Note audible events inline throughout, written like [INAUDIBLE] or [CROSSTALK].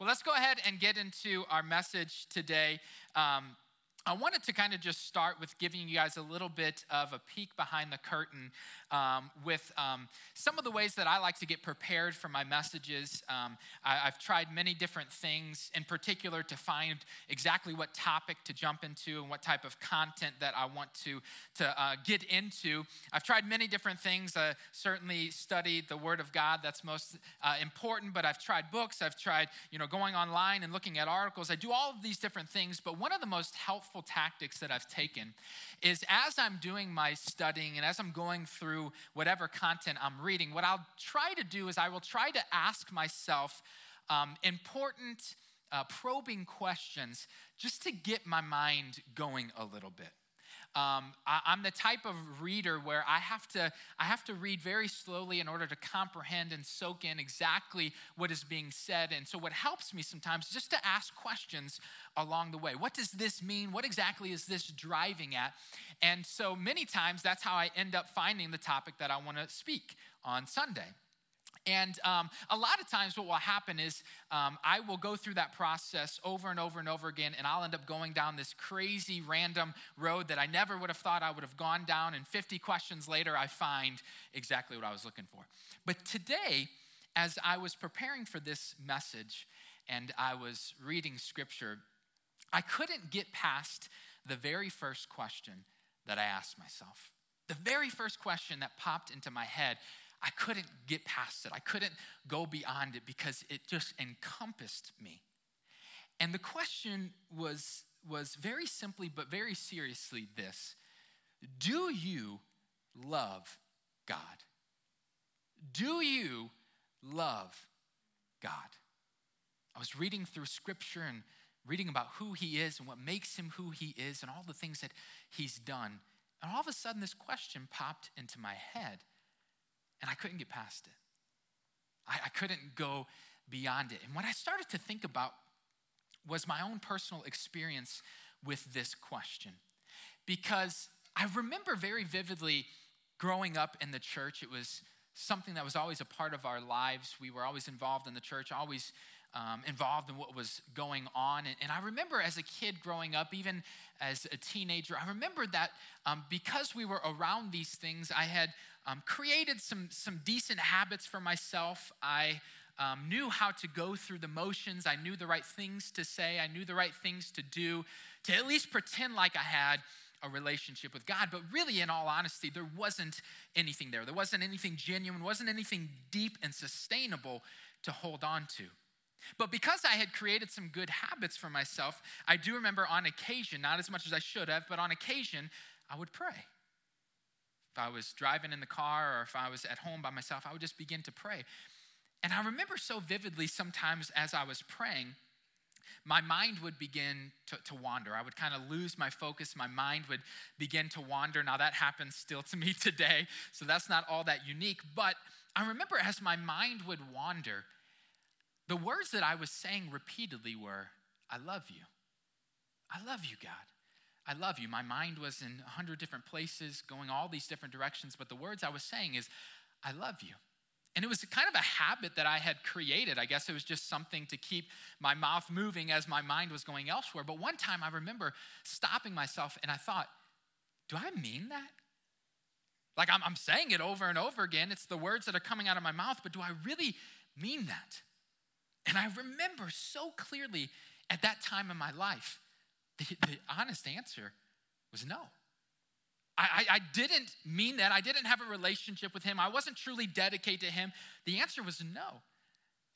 Well, let's go ahead and get into our message today. Um, I wanted to kind of just start with giving you guys a little bit of a peek behind the curtain um, with um, some of the ways that I like to get prepared for my messages. Um, I, have tried many different things, in particular, to find exactly what topic to jump into and what type of content that I want to, to uh, get into. I've tried many different things. Uh, certainly studied the Word of God, that's most uh, important, but I've tried books, I've tried you know, going online and looking at articles. I do all of these different things, but one of the most helpful helpful tactics that I've taken is as I'm doing my studying and as I'm going through whatever content I'm reading, what I'll try to do is I will try to ask myself um, important, uh, probing questions just to get my mind going a little bit. Um, I, am the type of reader where I have to I have to read very slowly in order to comprehend and soak in exactly what is being said. And so, what helps me sometimes is just to ask questions along the way. What does this mean? What exactly is this driving at? And so, many times that's how I end up finding the topic that I want to speak on Sunday. And um, a lot of times, what will happen is um, I will go through that process over and over and over again, and I'll end up going down this crazy random road that I never would have thought I would have gone down. And 50 questions later, I find exactly what I was looking for. But today, as I was preparing for this message and I was reading scripture, I couldn't get past the very first question that I asked myself. The very first question that popped into my head I couldn't get past it. I couldn't go beyond it because it just encompassed me. And the question was, was very simply but very seriously this Do you love God? Do you love God? I was reading through scripture and reading about who he is and what makes him who he is and all the things that he's done. And all of a sudden, this question popped into my head and I couldn't get past it. I, I couldn't go beyond it. And what I started to think about was my own personal experience with this question. Because I remember very vividly growing up in the church, it was something that was always a part of our lives. We were always involved in the church, always um, involved in what was going on. And, and, I remember as a kid growing up, even as a teenager, I remember that um, because we were around these things, I had um, created some, some decent habits for myself. I um, knew how to go through the motions. I knew the right things to say. I knew the right things to do to at least pretend like I had a relationship with God. But really, in all honesty, there wasn't anything there. There wasn't anything genuine, wasn't anything deep and sustainable to hold on to. But because I had created some good habits for myself, I do remember on occasion, not as much as I should have, but on occasion, I would pray. If I was driving in the car or if I was at home by myself, I would just begin to pray. And I remember so vividly sometimes as I was praying, my mind would begin to, to wander. I would kind of lose my focus. My mind would begin to wander. Now, that happens still to me [LAUGHS] today, so that's not all that unique. But I remember as my mind would wander, the words that I was saying repeatedly were, I love you. I love you, God. I love you. My mind was in a hundred different places, going all these different directions, but the words I was saying is, I love you. And it was kind of a habit that I had created. I guess it was just something to keep my mouth moving as my mind was going elsewhere. But one time I remember stopping myself and I thought, do I mean that? Like I'm, I'm saying it over and over again. It's the words that are coming out of my mouth, but do I really mean that? And I remember so clearly at that time in my life, the, the honest answer was no. I, I, I didn't mean that. I didn't have a relationship with him. I wasn't truly dedicated to him. The answer was no.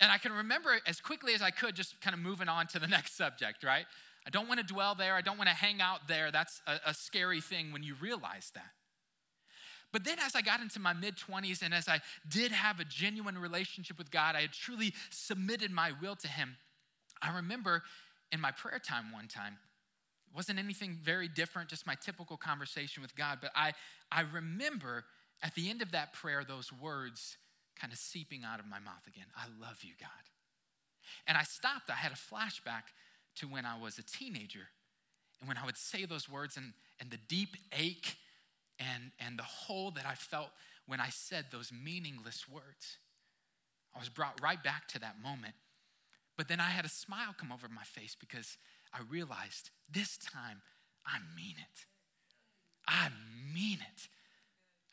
And I can remember as quickly as I could, just kind of moving on to the [LAUGHS] next subject, right? I don't want to dwell there. I don't want to hang out there. That's a, a scary thing when you realize that. But then, as I got into my mid 20s and as I did have a genuine relationship with God, I had truly submitted my will to Him. I remember in my prayer time one time, wasn't anything very different, just my typical conversation with God, but I, I remember at the end of that prayer those words kind of seeping out of my mouth again I love you, God. And I stopped, I had a flashback to when I was a teenager and when I would say those words and, and the deep ache and, and the hole that I felt when I said those meaningless words. I was brought right back to that moment. But then I had a smile come over my face because I realized this time I mean it. I mean it.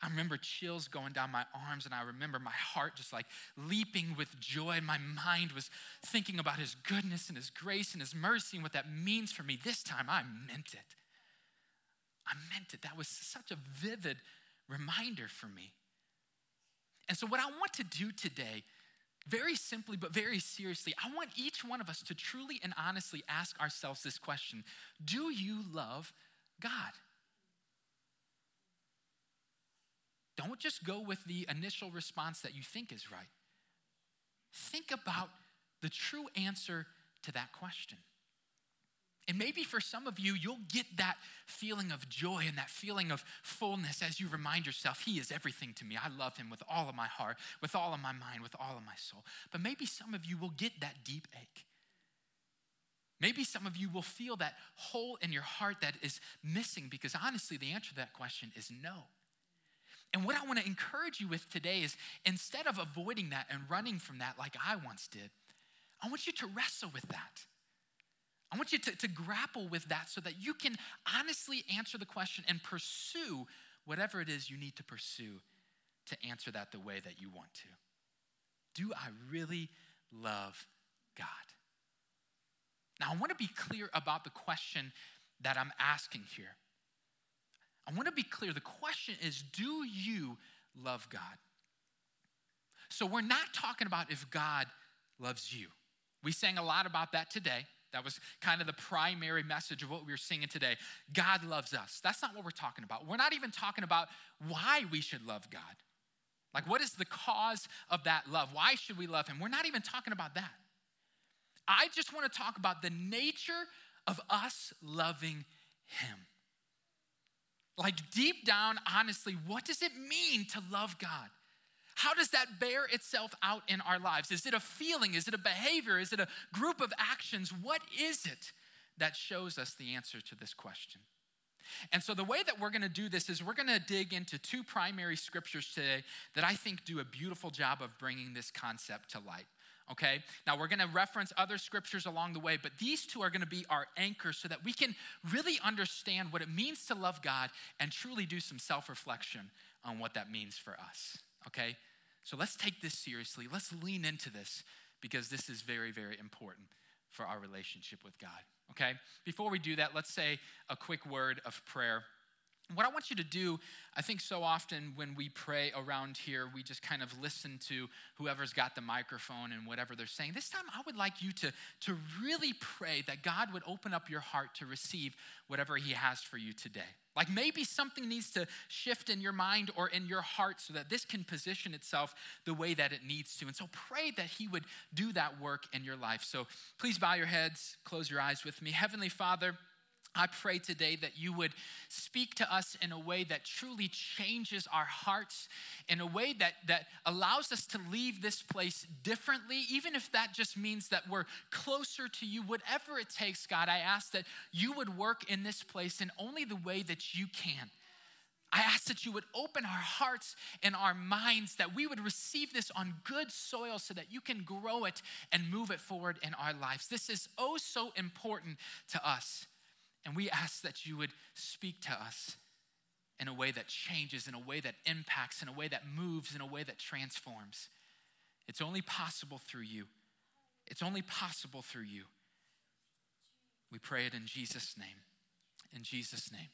I remember chills going down my arms, and I remember my heart just like leaping with joy. My mind was thinking about His goodness and His grace and His mercy and what that means for me. This time I meant it. I meant it. That was such a vivid reminder for me. And so, what I want to do today, very simply but very seriously, I want each one of us to truly and honestly ask ourselves this question Do you love God? Don't just go with the initial response that you think is right. Think about the true answer to that question. And maybe for some of you, you'll get that feeling of joy and that feeling of fullness as you remind yourself, He is everything to me. I love Him with all of my heart, with all of my mind, with all of my soul. But maybe some of you will get that deep ache. Maybe some of you will feel that hole in your heart that is missing because honestly, the answer to that question is no. And what I want to encourage you with today is instead of avoiding that and running from that like I once did, I want you to wrestle with that. I want you to, to grapple with that so that you can honestly answer the question and pursue whatever it is you need to pursue to answer that the way that you want to. Do I really love God? Now, I want to be clear about the question that I'm asking here. I want to be clear. The question is do you love God? So, we're not talking about if God loves you. We sang a lot about that today. That was kind of the primary message of what we were singing today. God loves us. That's not what we're talking about. We're not even talking about why we should love God. Like, what is the cause of that love? Why should we love Him? We're not even talking about that. I just want to talk about the nature of us loving Him. Like, deep down, honestly, what does it mean to love God? How does that bear itself out in our lives? Is it a feeling? Is it a behavior? Is it a group of actions? What is it that shows us the answer to this question? And so, the way that we're going to do this is we're going to dig into two primary scriptures today that I think do a beautiful job of bringing this concept to light. Okay? Now, we're going to reference other scriptures along the way, but these two are going to be our anchors so that we can really understand what it means to love God and truly do some self reflection on what that means for us okay? So let's take this seriously. Let's lean into this because this is very, very important for our relationship with God, okay? Before we do that, let's say a quick word of prayer. What I want you to do, I think so often when we pray around here, we just kind of listen to whoever's got the microphone and whatever they're saying. This time, I would like you to, to really pray that God would open up your heart to receive whatever He has for you today. Like maybe something needs to shift in your mind or in your heart so that this can position itself the way that it needs to. And so pray that He would do that work in your life. So please bow your heads, close your eyes with me. Heavenly Father, I pray today that you would speak to us in a way that truly changes our hearts, in a way that, that allows us to leave this place differently, even if that just means that we're closer to you. Whatever it takes, God, I ask that you would work in this place in only the way that you can. I ask that you would open our hearts and our minds, that we would receive this on good soil so that you can grow it and move it forward in our lives. This is oh so important to us. And we ask that you would speak to us in a way that changes, in a way that impacts, in a way that moves, in a way that transforms. It's only possible through you. It's only possible through you. We pray it in Jesus' name. In Jesus' name.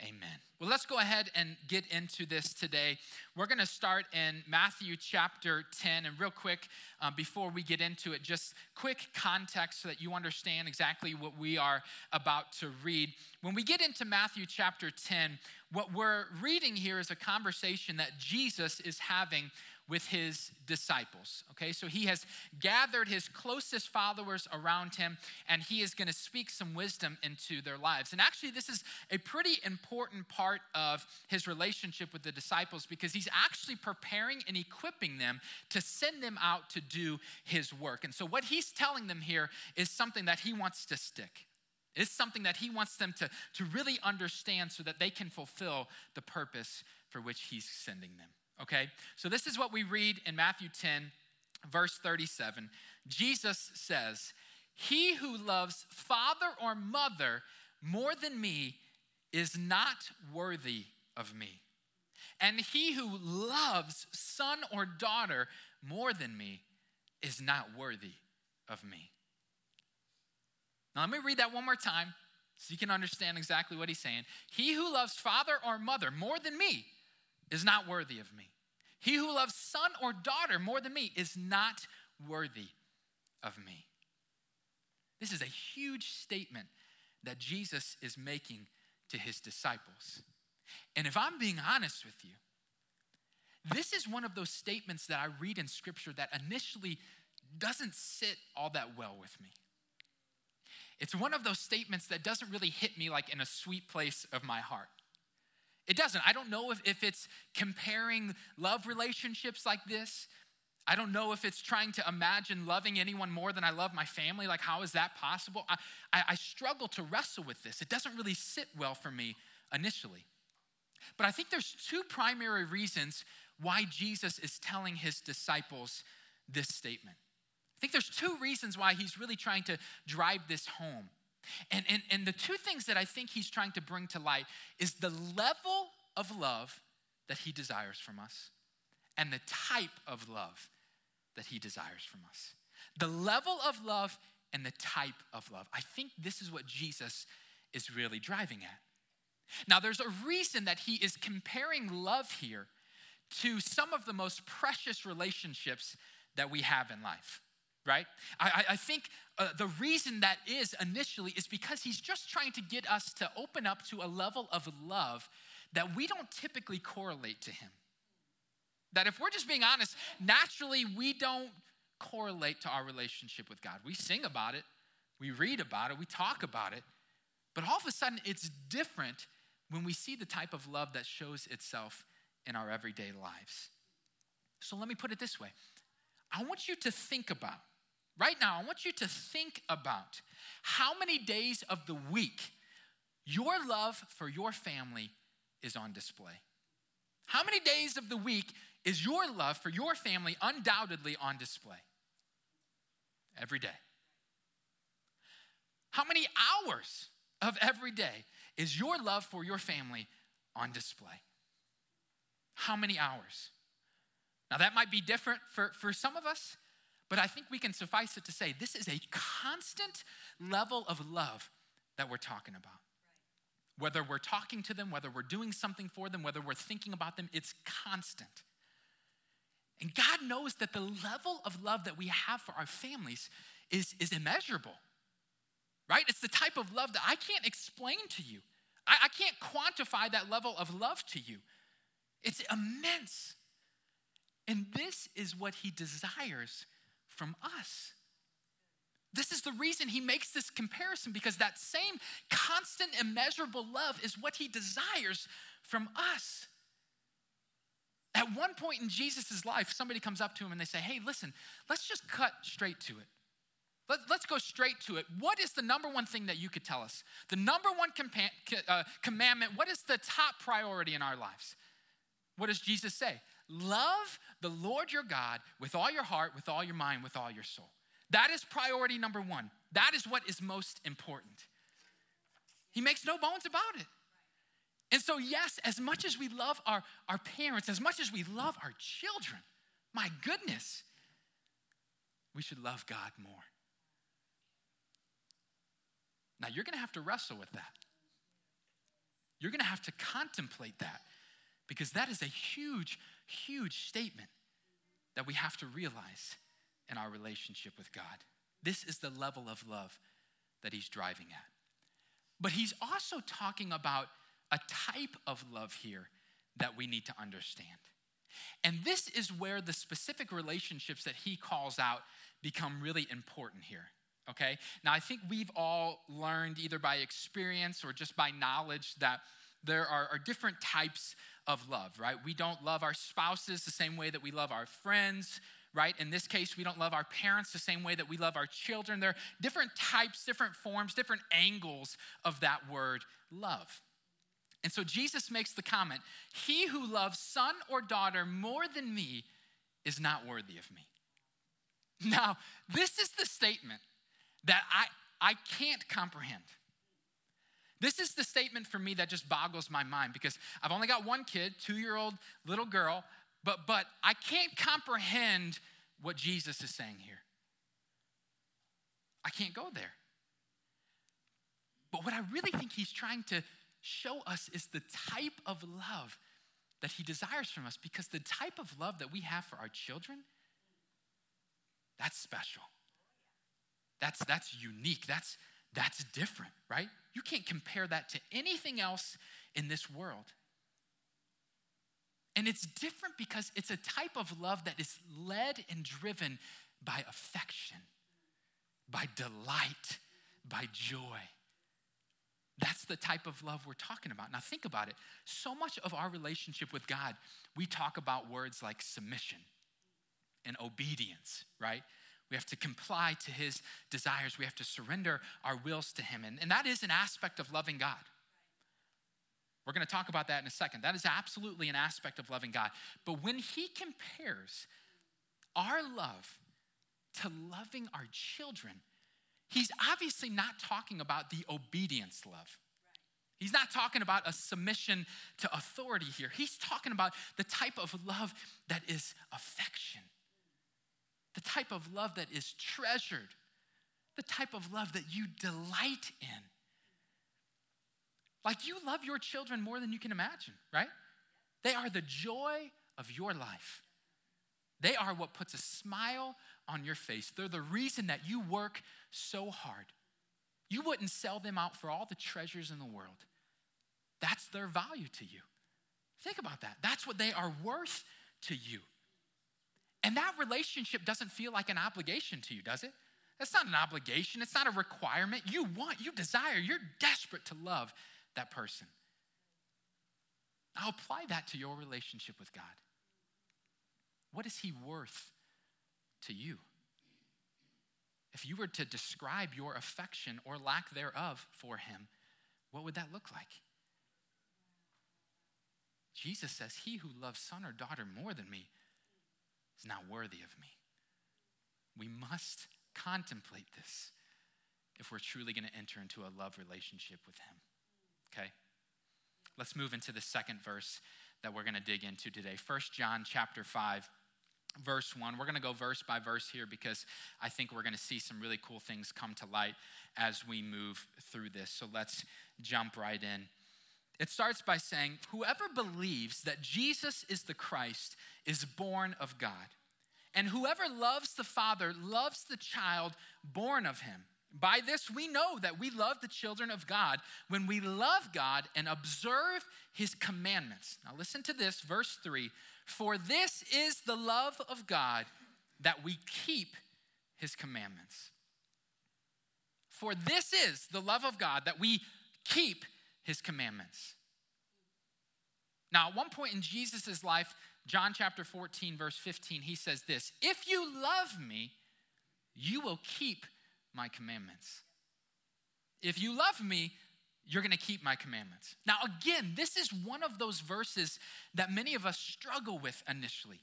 Amen. Well, let's go ahead and get into this today. We're going to start in Matthew chapter 10. And real quick, uh, before we get into it, just quick context so that you understand exactly what we are about to read. When we get into Matthew chapter 10, what we're reading here is a conversation that Jesus is having with his disciples. Okay, so he has gathered his closest followers around him and he is going to speak some wisdom into their lives. And actually, this is a pretty important part of his relationship with the disciples because he's actually preparing and equipping them to send them out to do his work. And so, what he's telling them here is something that he wants to stick. It's something that he wants them to, to really understand so that they can fulfill the purpose for which he's sending them okay? So this is what we read in Matthew 10, verse 37. Jesus says, He who loves father or mother more than me is not worthy of me. And he who loves son or daughter more than me is not worthy of me. Now, let me read that one more time so you can understand exactly what he's saying. He who loves father or mother more than me is not worthy of me. He who loves son or daughter more than me is not worthy of me. This is a huge statement that Jesus is making to his disciples. And if I'm being honest with you, this is one of those statements that I read in scripture that initially doesn't sit all that well with me. It's one of those statements that doesn't really hit me like in a sweet place of my heart. It doesn't. I don't know if, if it's comparing love relationships like this. I don't know if it's trying to imagine loving anyone more than I love my family. Like, how is that possible? I, I, I struggle to wrestle with this. It doesn't really sit well for me initially. But I think there's two primary reasons why Jesus is telling his disciples this statement. I think there's two reasons why he's really trying to drive this home. And, and, and the two things that I think he's trying to bring to light is the level of love that he desires from us and the type of love that he desires from us. The level of love and the type of love. I think this is what Jesus is really driving at. Now, there's a reason that he is comparing love here to some of the most precious relationships that we have in life, right? I, I think uh, the reason that is initially is because he's just trying to get us to open up to a level of love that we don't typically correlate to him. That if we're just being honest, naturally we don't correlate to our relationship with God. We sing about it, we read about it, we talk about it, but all of a sudden it's different when we see the type of love that shows itself in our everyday lives. So let me put it this way I want you to think about, right now, I want you to think about how many days of the week your love for your family is on display. How many days of the week is your love for your family undoubtedly on display? Every day. How many hours of every day is your love for your family on display? How many hours? Now, that might be different for, for some of us, but I think we can suffice it to say this is a constant level of love that we're talking about. Whether we're talking to them, whether we're doing something for them, whether we're thinking about them, it's constant. And God knows that the level of love that we have for our families is, is immeasurable, right? It's the type of love that I can't explain to you. I, I can't quantify that level of love to you. It's immense. And this is what he desires from us. This is the reason he makes this comparison because that same constant, immeasurable love is what he desires from us. At one point in Jesus' life, somebody comes up to him and they say, Hey, listen, let's just cut straight to it. Let, us go straight to it. What is the number one thing that you could tell us? The number one uh, commandment, what is the top priority in our lives? What does Jesus say? Love the Lord your God with all your heart, with all your mind, with all your soul. That is priority number one. That is what is most important. He makes no bones about it. And so, yes, as much as we love our, our parents, as much as we love our children, my goodness, we should love God more. Now, you're gonna have to wrestle with that. You're gonna have to contemplate that because that is a huge, huge statement that we have to realize in our relationship with God. This is the level of love that he's driving at. But he's also talking about a type of love here that we need to understand. And this is where the specific relationships that he calls out become really important here. Okay? Now, I think we've all learned either by experience or just by knowledge that there are, are different types of love, right? We don't love our spouses the same way that we love our friends, right? In this case, we don't love our parents the same way that we love our children. There are different types, different forms, different angles of that word love. And so Jesus makes the comment He who loves son or daughter more than me is not worthy of me. Now, this is the statement that I, I can't comprehend. This is the statement for me that just boggles my mind because I've only got one kid, two year old little girl, but, but I can't comprehend what Jesus is saying here. I can't go there. But what I really think he's trying to show us is the type of love that he desires from us because the type of love that we have for our children that's special. That's that's unique. That's that's different, right? You can't compare that to anything else in this world. And it's different because it's a type of love that is led and driven by affection, by delight, by joy. That's the type of love we're talking about. Now, think about it. So much of our relationship with God, we talk about words like submission and obedience, right? We have to comply to his desires. We have to surrender our wills to him. And, and that is an aspect of loving God. We're going to talk about that in a second. That is absolutely an aspect of loving God. But when he compares our love to loving our children, he's obviously not talking about the obedience love. He's not talking about a submission to authority here. He's talking about the type of love that is affection, the type of love that is treasured, the type of love that you delight in. Like you love your children more than you can imagine, right? They are the joy of your life. They are what puts a smile on your face. They're the reason that you work so hard. You wouldn't sell them out for all the treasures in the world. That's their value to you. Think about that. That's what they are worth to you. And that relationship doesn't feel like an obligation to you, does it? That's not an obligation. It's not a requirement. You want, you desire, you're desperate to love that person. Now apply that to your relationship with God. What is He worth to you? If you were to describe your affection or lack thereof for Him, what would that look like? Jesus says, He who loves son or daughter more than me not worthy of me. We must contemplate this if we're truly going to enter into a love relationship with Him. Okay? Let's move into the second verse that we're going to dig into today. First John chapter 5 verse 1. We're going to go verse by verse here because I think we're going to see some really cool things come to light as we move through this. So let's jump right in. It starts by saying, Whoever believes that Jesus is the Christ is born of God. And whoever loves the Father loves the child born of him. By this we know that we love the children of God when we love God and observe his commandments. Now listen to this, verse 3 For this is the love of God that we keep his commandments. For this is the love of God that we keep his commandments. Now, at one point in Jesus' life, John chapter 14, verse 15, he says this If you love me, you will keep my commandments. If you love me, you're to keep my commandments. Now, again, this is one of those verses that many of us struggle with initially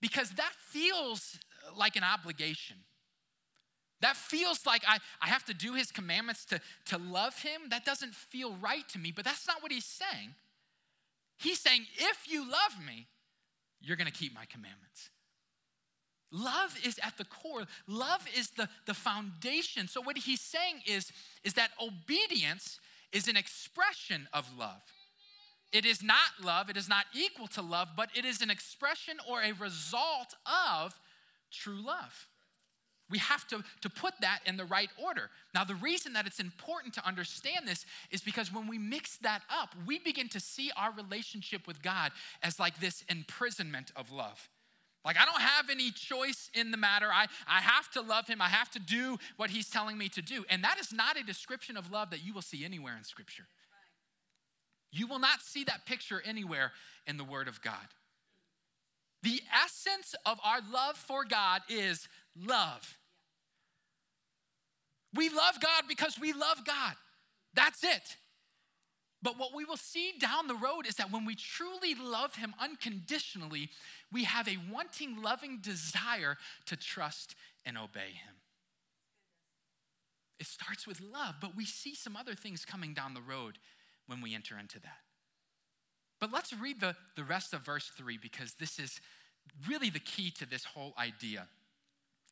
because that feels like an obligation. That feels like I, I have to do his commandments to, to love him. That doesn't feel right to me, but that's not what he's saying. He's saying, if you love me, you're going to keep my commandments. Love is at the core. Love is the, the foundation. So, what he's saying is, is that obedience is an expression of love. It is not love, it is not equal to love, but it is an expression or a result of true love. We have to, to put that in the right order. Now, the reason that it's important to understand this is because when we mix that up, we begin to see our relationship with God as like this imprisonment of love. Like, I don't have any choice in the matter. I, I have to love him. I have to do what he's telling me to do. And that is not a description of love that you will see anywhere in Scripture. You will not see that picture anywhere in the Word of God. The essence of our love for God is love. We love God because we love God. That's it. But what we will see down the road is that when we truly love Him unconditionally, we have a wanting, loving desire to trust and obey him. It starts with love, but we see some other things coming down the road when we enter into that. But let's read the, the rest of verse 3 because this is really the key to this whole idea.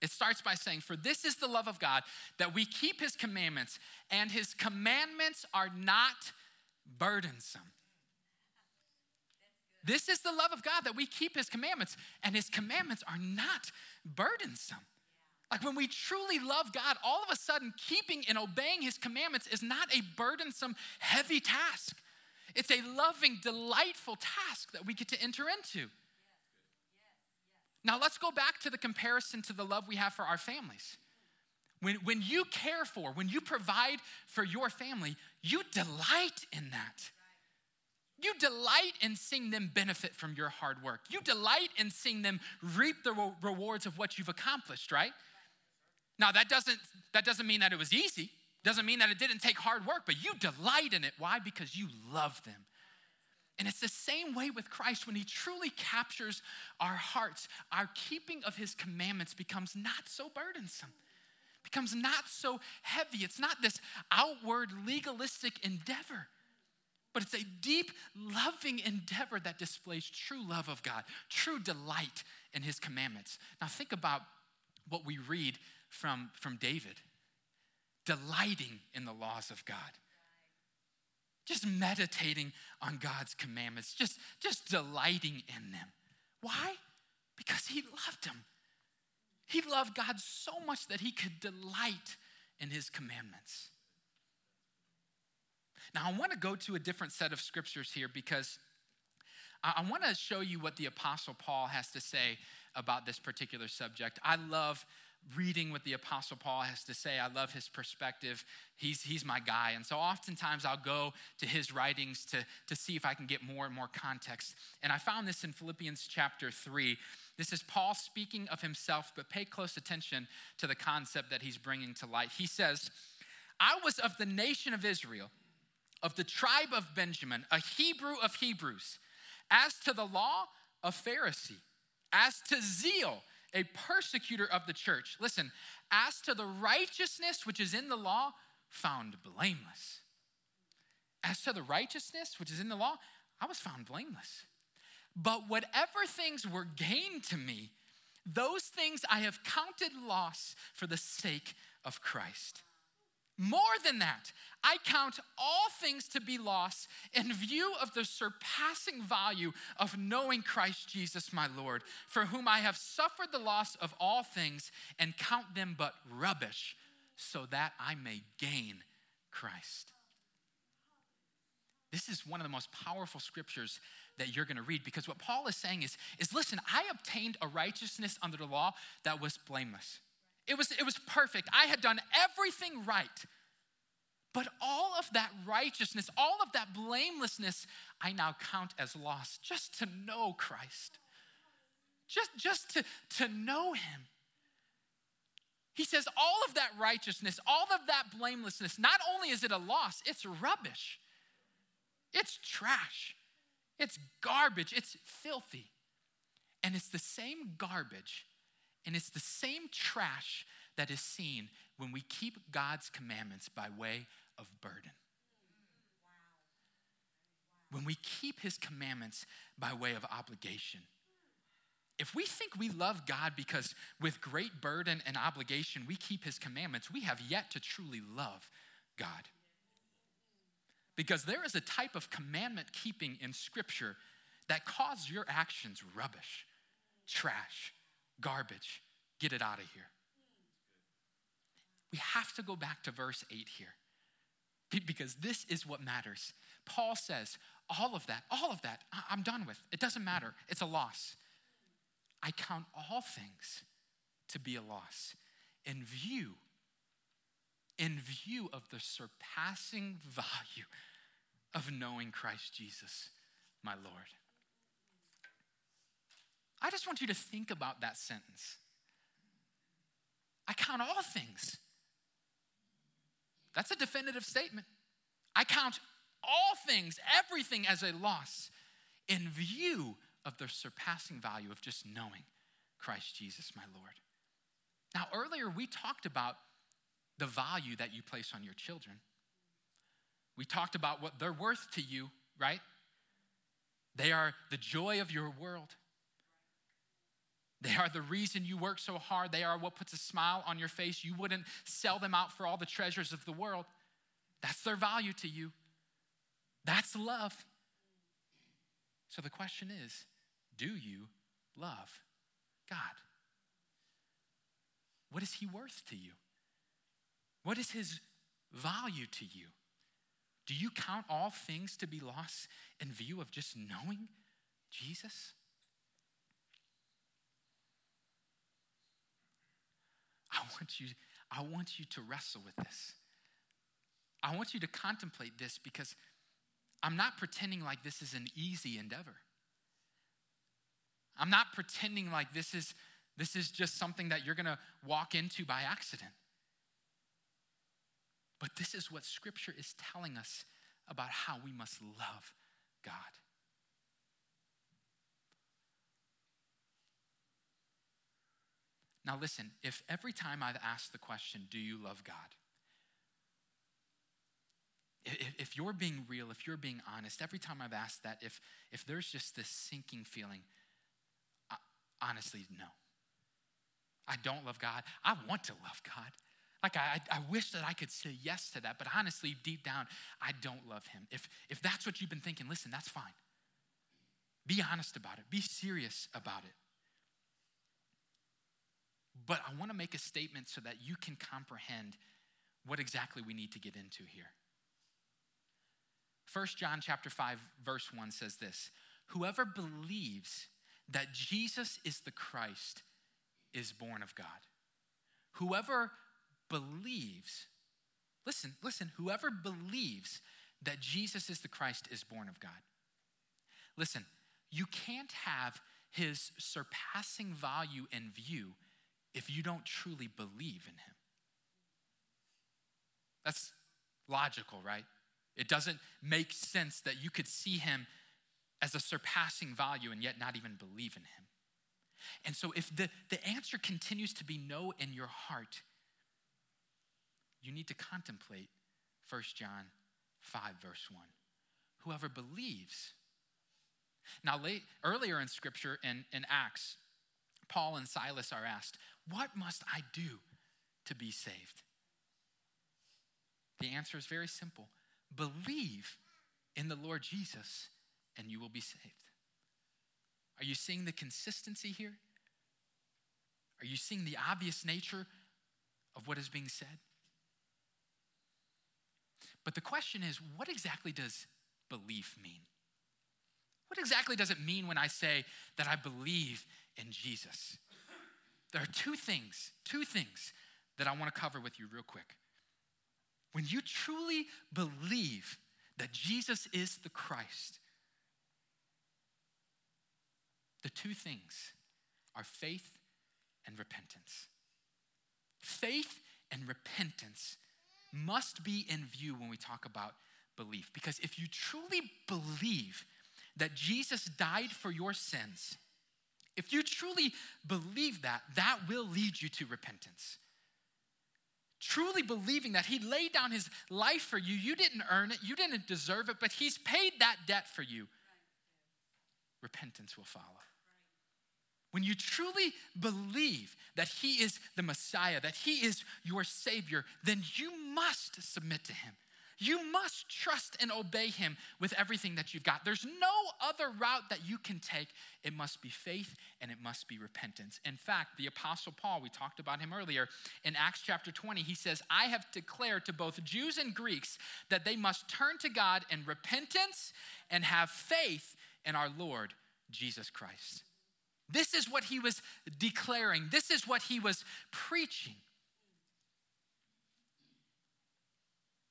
It starts by saying, For this is the love of God, that we keep his commandments, and his commandments are not burdensome. This is the love of God, that we keep his commandments, and his commandments are not burdensome. Like when we truly love God, all of a sudden, keeping and obeying his commandments is not a burdensome, heavy task. It's a loving, delightful task that we get to enter into. Now, let's go back to the comparison to the love we have for our families. When, when you care for, when you provide for your family, you delight in that. You delight in seeing them benefit from your hard work. You delight in seeing them reap the rewards of what you've accomplished, right? Now that doesn't that doesn't mean that it was easy. Doesn't mean that it didn't take hard work, but you delight in it. Why? Because you love them. And it's the same way with Christ when he truly captures our hearts. Our keeping of his commandments becomes not so burdensome. Becomes not so heavy. It's not this outward legalistic endeavor but it's a deep, loving endeavor that displays true love of God, true delight in his commandments. Now, think about what we read from, from David delighting in the laws of God. Just meditating on God's commandments, just, just delighting in them. Why? Because he loved them. He loved God so much that he could delight in his commandments. Now, I want to go to a different set of scriptures here because I want to show you what the Apostle Paul has to say about this particular subject. I love reading what the Apostle Paul has to say. I love his perspective. He's, he's my guy. And so oftentimes I'll go to his writings to, to see if I can get more and more context. And I found this in Philippians chapter 3. This is Paul speaking of himself, but pay close attention to the concept that he's bringing to light. He says, I was of the nation of Israel of the tribe of Benjamin, a Hebrew of Hebrews, as to the law, a Pharisee, as to zeal, a persecutor of the church. Listen, as to the righteousness which is in the law, found blameless. As to the righteousness which is in the law, I was found blameless. But whatever things were gained to me, those things I have counted loss for the sake of Christ. More than that, I count all things to be lost in view of the surpassing value of knowing Christ Jesus my Lord, for whom I have suffered the loss of all things and count them but rubbish, so that I may gain Christ. This is one of the most powerful scriptures that you're going to read because what Paul is saying is, is listen, I obtained a righteousness under the law that was blameless. It was, it was perfect. I had done everything right. But all of that righteousness, all of that blamelessness, I now count as loss just to know Christ, just, just to, to know Him. He says, all of that righteousness, all of that blamelessness, not only is it a loss, it's rubbish, it's trash, it's garbage, it's filthy. And it's the same garbage and it's the same trash that is seen when we keep God's commandments by way of burden. When we keep his commandments by way of obligation. If we think we love God because with great burden and obligation we keep his commandments, we have yet to truly love God. Because there is a type of commandment keeping in Scripture that causes your actions rubbish, trash, garbage. Get it out of here. We have to go back to verse 8 here because this is what matters. Paul says, all of that, all of that, I'm done with. It doesn't matter. It's a loss. I count all things to be a loss in view in view of the surpassing [LAUGHS] value of knowing Christ Jesus, my Lord. I just want you to think about that sentence. I count all things. That's a definitive statement. I count all things, everything as a loss in view of the surpassing value of just knowing Christ Jesus, my Lord. Now, earlier we talked about the value that you place on your children. We talked about what they're worth to you, right? They are the joy of your world. They are the reason you work so hard. They are what puts a smile on your face. You wouldn't sell them out for all the treasures of the world. That's their value to you. That's love. So the question is do you love God? What is He worth to you? What is His value to you? Do you count all things to be lost in view of just knowing Jesus? I want you, I want you to wrestle with this. I want you to contemplate this because I'm not pretending like this is an easy endeavor. I'm not pretending like this is, this is just something that you're going to walk into by accident. But this is what Scripture is telling us about how we must love God. Now, listen, if every time I've asked the question, Do you love God? If, you're being real, if you're being honest, every time I've asked that, if, if there's just this sinking feeling, honestly, no. I don't love God. I want to love God. Like, I, I wish that I could say yes to that, but honestly, deep down, I don't love him. If, if that's what you've been thinking, listen, that's fine. Be honest about it, be serious about it. But I want to make a statement so that you can comprehend what exactly we need to get into here. 1 John chapter 5 verse 1 says this, whoever believes that Jesus is the Christ is born of God. Whoever believes, listen, listen, whoever believes that Jesus is the Christ is born of God. Listen, you can't have his surpassing value in view if you don't truly believe in him. That's logical, right? It doesn't make sense that you could see him as a surpassing value and yet not even believe in him. And so, if the, the answer continues to be no in your heart, you need to contemplate 1 John 5, verse 1. Whoever believes. Now, late, earlier in scripture in, in Acts, Paul and Silas are asked, What must I do to be saved? The answer is very simple believe in the Lord Jesus, and you will be saved. Are you seeing the consistency here? Are you seeing the obvious nature of what is being said? But the question is what exactly does belief mean? What exactly does it mean when I say that I believe in Jesus? There are two things, two things that I want to cover with you real quick. When you truly believe that Jesus is the Christ, the two things are faith and repentance. Faith and repentance must be in view when we talk about belief. Because if you truly believe that Jesus died for your sins, if you truly believe that, that will lead you to repentance. Truly believing that He laid down His life for you, you didn't earn it, you didn't deserve it, but He's paid that debt for you. Repentance will follow. When you truly believe that He is the Messiah, that He is your Savior, then you must submit to Him. You must trust and obey Him with everything that you've got. There's no other route that you can take. It must be faith and it must be repentance. In fact, the Apostle Paul, we talked about him earlier, in Acts chapter 20, he says, I have declared to both Jews and Greeks that they must turn to God in repentance and have faith in our Lord Jesus Christ. This is what he was declaring, this is what he was preaching.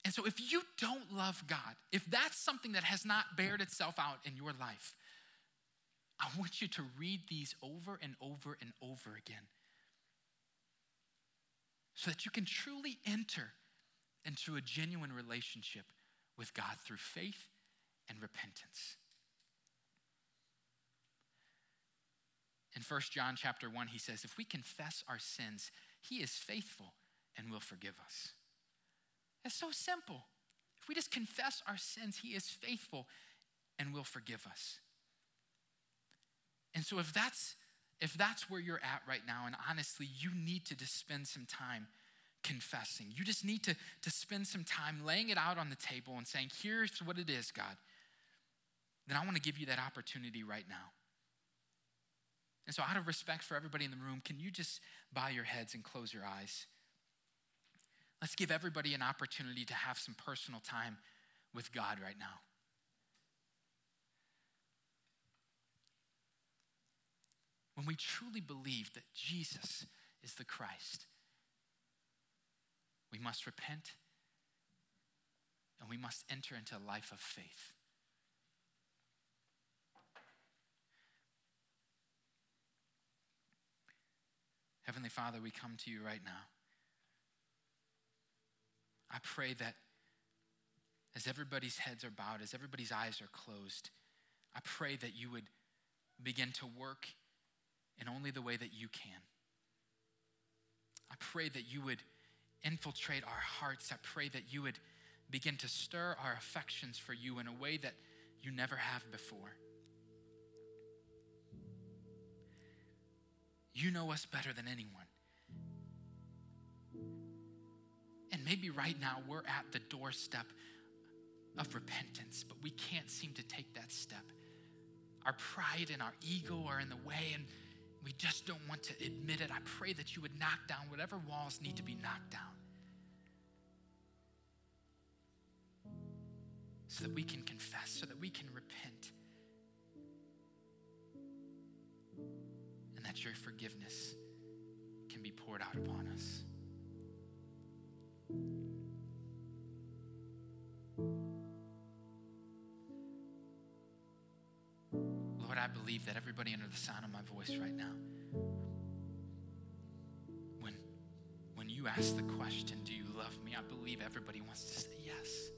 And so, if you don't love God, if that's something that has not bared itself out in your life, I want you to read these over and over and over again so that you can truly enter into a genuine relationship with God through faith and repentance. In 1 John chapter 1, he says, if we confess our sins, He is faithful and will forgive us. It's so simple. If we just confess our sins, He is faithful and will forgive us. And so if that's if that's where you're at right now, and honestly, you need to just spend some time confessing. You just need to, to spend some time laying it out on the table and saying, Here's what it is, God. Then I want to give you that opportunity right now. And so, out of respect for everybody in the room, can you just bow your heads and close your eyes? Let's give everybody an opportunity to have some personal time with God right now. when we truly believe that Jesus is the Christ, we must repent and we must enter into a life of faith. Heavenly Father, we come to you right now. I pray that as everybody's heads are bowed, as everybody's eyes are closed, I pray that you would begin to work in only the way that you can. I pray that you would infiltrate our hearts. I pray that you would begin to stir our affections for you in a way that you never have before. You know us better than anyone. Maybe right now we're at the doorstep of repentance, but we can't seem to take that step. Our pride and our ego are in the way, and we just don't want to admit it. I pray that you would knock down whatever walls need to be knocked down so that we can confess, so that we can repent, and that your forgiveness can be poured out upon us. I believe that everybody under the sound of my voice right now, when, when you ask the question, Do you love me? I believe everybody wants to say yes.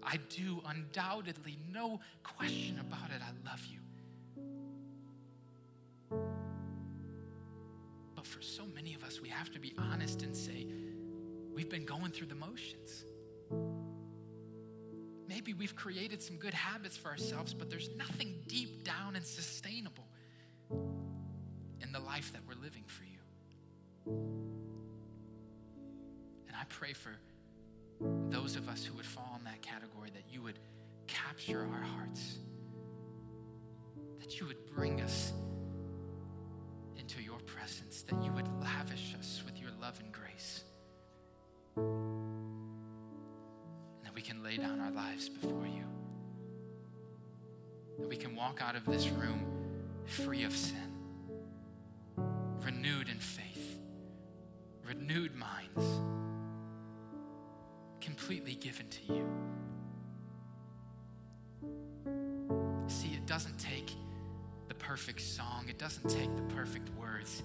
I do, undoubtedly, no question about it. I love you. But for so many of us, we have to be honest and say, We've been going through the motions maybe we've created some good habits for ourselves, but there's nothing deep down and sustainable in the life that we're living for you. And I pray for those of us who would fall in that category that you would capture our hearts, that you would bring us into your presence, that you would lavish us with your love and grace. Can lay down our lives before you. That we can walk out of this room free of sin, renewed in faith, renewed minds, completely given to you. See, it doesn't take the perfect song, it doesn't take the perfect words,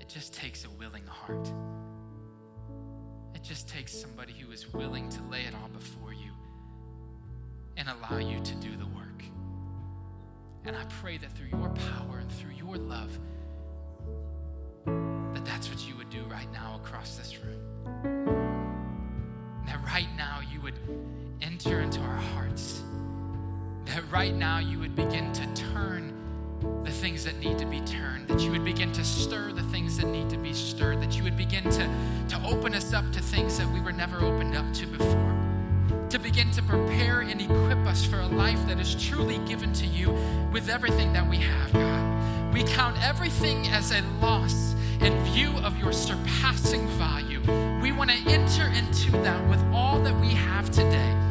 it just takes a willing heart just takes somebody who is willing to lay it all before you and allow you to do the work. And I pray that through your power and through your love, that that's what you would do right now across this room. That right now you would enter into our hearts. That right now you would begin to turn things that need to be turned, that you would begin to stir the things that need to be stirred, that you would begin to, to open us up to things that we were never opened up to before, to begin to prepare and equip us for a life that is truly given to you with everything that we have, God. We count everything as a loss in view of your surpassing value. We want to enter into that with all that we have today.